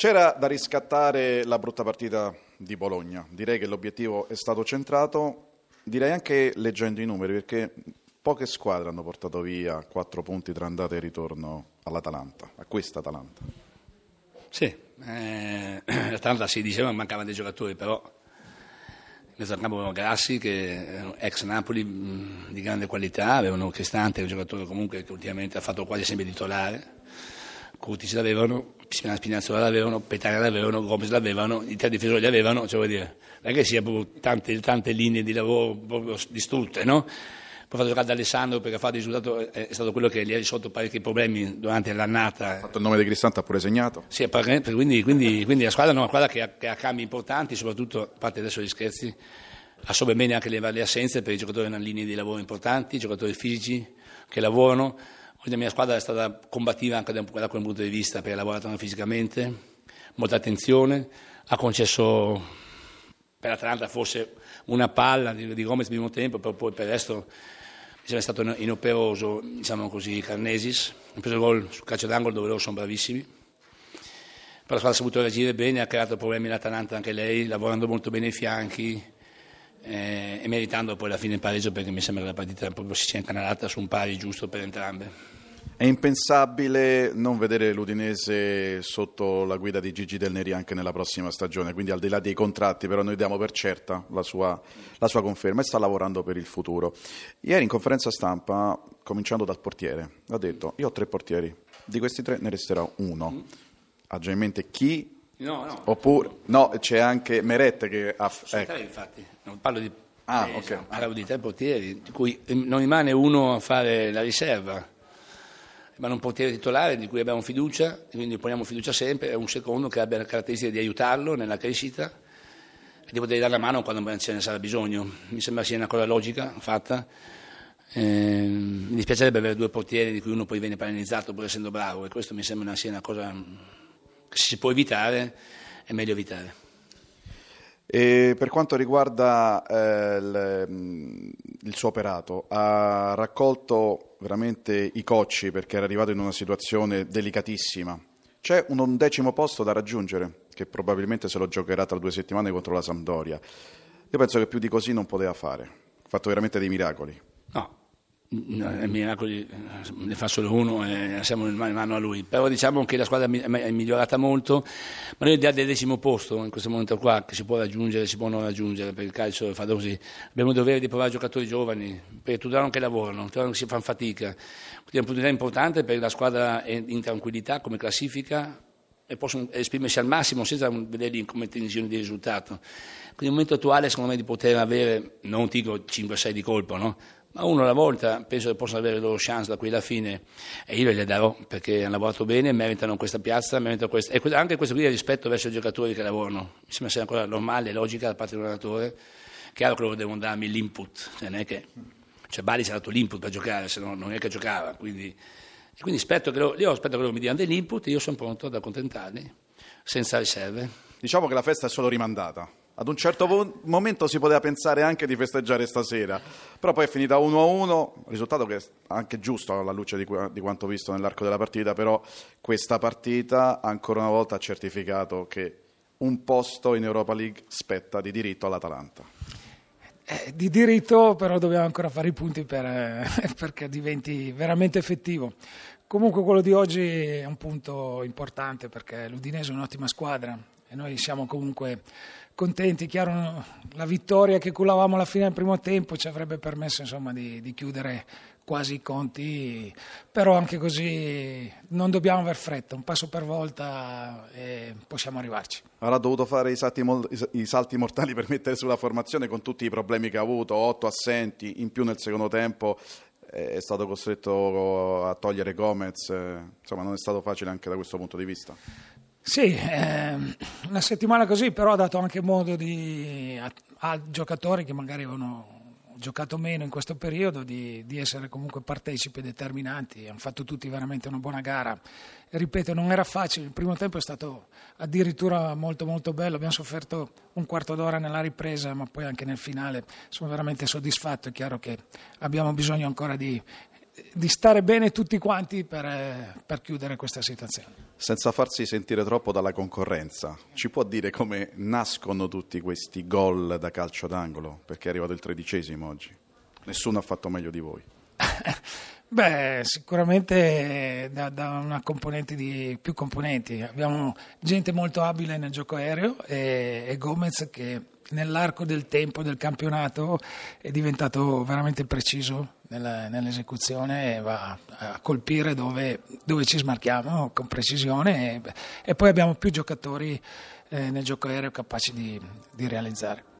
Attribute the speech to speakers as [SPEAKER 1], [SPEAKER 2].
[SPEAKER 1] C'era da riscattare la brutta partita di Bologna. Direi che l'obiettivo è stato centrato, direi anche leggendo i numeri, perché poche squadre hanno portato via quattro punti tra andata e ritorno all'Atalanta, a questa Atalanta.
[SPEAKER 2] Sì, eh, l'Atalanta si diceva che mancavano dei giocatori, però nel campo avevano Grassi, che erano ex Napoli mh, di grande qualità, avevano Cristante, un giocatore comunque che ultimamente ha fatto quasi sempre titolare, Curtis l'avevano, Spinazzola l'avevano, Petare l'avevano, Gomez l'avevano, i tre difensori li avevano, cioè vuol dire, non è che sia proprio tante, tante linee di lavoro proprio distrutte, no? Poi ha fatto giocare da Alessandro perché ha fatto il risultato, è stato quello che gli ha risolto parecchi problemi durante l'annata.
[SPEAKER 1] Ha fatto il nome di Cristante, ha pure segnato.
[SPEAKER 2] Sì, quindi, quindi, quindi la squadra è una squadra che ha, che ha, cambi importanti, soprattutto, a parte adesso gli scherzi, assorbe bene anche le, le assenze per i giocatori in linee di lavoro importanti, i giocatori fisici che lavorano la mia squadra è stata combattiva anche da, da quel punto di vista perché ha lavorato fisicamente, molta attenzione, ha concesso per l'Atalanta forse una palla di, di Gomez primo tempo, però poi per il resto è stato inoperoso, diciamo così, Carnesis, ha preso il gol sul calcio d'angolo dove loro sono bravissimi. Però la squadra ha saputo reagire bene, ha creato problemi all'Atalanta anche lei, lavorando molto bene i fianchi, eh, e meritando poi alla fine il pareggio perché mi sembra che la partita proprio si sia incanalata su un pari giusto per entrambe.
[SPEAKER 1] È impensabile non vedere l'Udinese sotto la guida di Gigi Del Neri anche nella prossima stagione, quindi al di là dei contratti, però noi diamo per certa la sua, la sua conferma e sta lavorando per il futuro. Ieri in conferenza stampa, cominciando dal portiere, ha detto io ho tre portieri, di questi tre ne resterà uno. Ha già in mente chi
[SPEAKER 2] No, no.
[SPEAKER 1] Oppure, no, c'è anche Meret che ha...
[SPEAKER 2] Sono ecco. tre infatti, non parlo di...
[SPEAKER 1] Ah, eh, ok.
[SPEAKER 2] Parlo di tre portieri, di cui non rimane uno a fare la riserva, ma un portiere titolare di cui abbiamo fiducia, quindi poniamo fiducia sempre, e un secondo che abbia la caratteristica di aiutarlo nella crescita e di poter dare la mano quando ce ne sarà bisogno. Mi sembra sia una cosa logica, fatta. Eh, mi dispiacerebbe avere due portieri di cui uno poi viene penalizzato pur essendo bravo e questo mi sembra sia una cosa si può evitare, è meglio evitare.
[SPEAKER 1] E per quanto riguarda eh, il, mm, il, suo operato, ha raccolto veramente i cocci perché era arrivato in una situazione delicatissima. C'è un undecimo posto da raggiungere, che probabilmente se lo giocherà tra due settimane contro la Sampdoria. Io penso che più di così non poteva fare. Ha fatto veramente dei miracoli.
[SPEAKER 2] No, i miracoli ne fa solo uno e siamo in mano a lui. Però diciamo che la squadra è migliorata molto, ma noi al decimo posto in questo momento qua, che si può raggiungere, si può non raggiungere, per il calcio fa così, abbiamo il dovere di provare giocatori giovani, perché tutti loro che lavorano, tutti loro che si fanno fatica. Quindi è un'opportunità importante per la squadra in tranquillità come classifica e possono esprimersi al massimo senza vederli come tensione di risultato. Quindi il momento attuale secondo me di poter avere, non dico 5-6 di colpo, no? Ma uno alla volta penso che possano avere le loro chance da qui alla fine e io le darò perché hanno lavorato bene, meritano questa piazza, meritano questa, e anche questo qui è rispetto verso i giocatori che lavorano, mi sembra sia una cosa normale logica da parte di un chiaro che loro devono darmi l'input, cioè non è che, cioè Bali ci ha dato l'input per giocare, se no non è che giocava, quindi, quindi aspetto loro, io aspetto che loro mi diano dell'input e io sono pronto ad accontentarli, senza riserve.
[SPEAKER 1] Diciamo che la festa è solo rimandata. Ad un certo momento si poteva pensare anche di festeggiare stasera, però poi è finita 1-1, risultato che è anche giusto alla luce di, di quanto visto nell'arco della partita, però questa partita ancora una volta ha certificato che un posto in Europa League spetta di diritto all'Atalanta.
[SPEAKER 3] Eh, di diritto, però dobbiamo ancora fare i punti per, eh, perché diventi veramente effettivo. Comunque quello di oggi è un punto importante perché l'Udinese è un'ottima squadra e noi siamo comunque contenti, chiaro la vittoria che culavamo alla fine del primo tempo ci avrebbe permesso insomma, di, di, chiudere quasi i conti, però anche così non dobbiamo aver fretta, un passo per volta e possiamo arrivarci.
[SPEAKER 1] Avrà dovuto fare i salti, i salti mortali per mettere sulla formazione con tutti i problemi che ha avuto, otto assenti, in più nel secondo tempo è stato costretto a togliere Gomez, insomma non è stato facile anche da questo punto di vista.
[SPEAKER 3] Sì, eh, una settimana così però ha dato anche modo di, a, a, giocatori che magari avevano giocato meno in questo periodo di, di, essere comunque partecipi determinanti, hanno fatto tutti veramente una buona gara. Ripeto, non era facile, il primo tempo è stato addirittura molto molto bello, abbiamo sofferto un quarto d'ora nella ripresa, ma poi anche nel finale sono veramente soddisfatto, è chiaro che abbiamo bisogno ancora di di stare bene tutti quanti per, per chiudere questa situazione.
[SPEAKER 1] Senza farsi sentire troppo dalla concorrenza, ci può dire come nascono tutti questi gol da calcio d'angolo? Perché è arrivato il tredicesimo oggi. Nessuno ha fatto meglio di voi.
[SPEAKER 3] Beh, sicuramente da, da, una componente di più componenti. Abbiamo gente molto abile nel gioco aereo e, e Gomez che nell'arco del tempo del campionato è diventato veramente preciso nell'esecuzione va a colpire dove, dove ci smarchiamo con precisione e, e poi abbiamo più giocatori eh, nel gioco aereo capaci di, di realizzare.